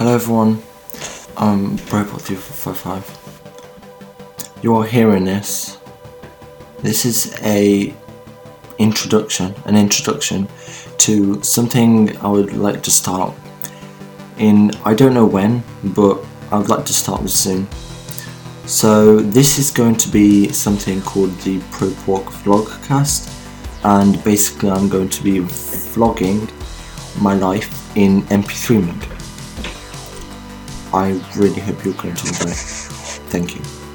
Hello everyone, I'm Robot3455. You are hearing this. This is a introduction, an introduction to something I would like to start in, I don't know when, but I would like to start this soon. So this is going to be something called the ProPork Vlogcast and basically I'm going to be vlogging my life in MP3 mode. I really hope going to enjoy it. Thank you.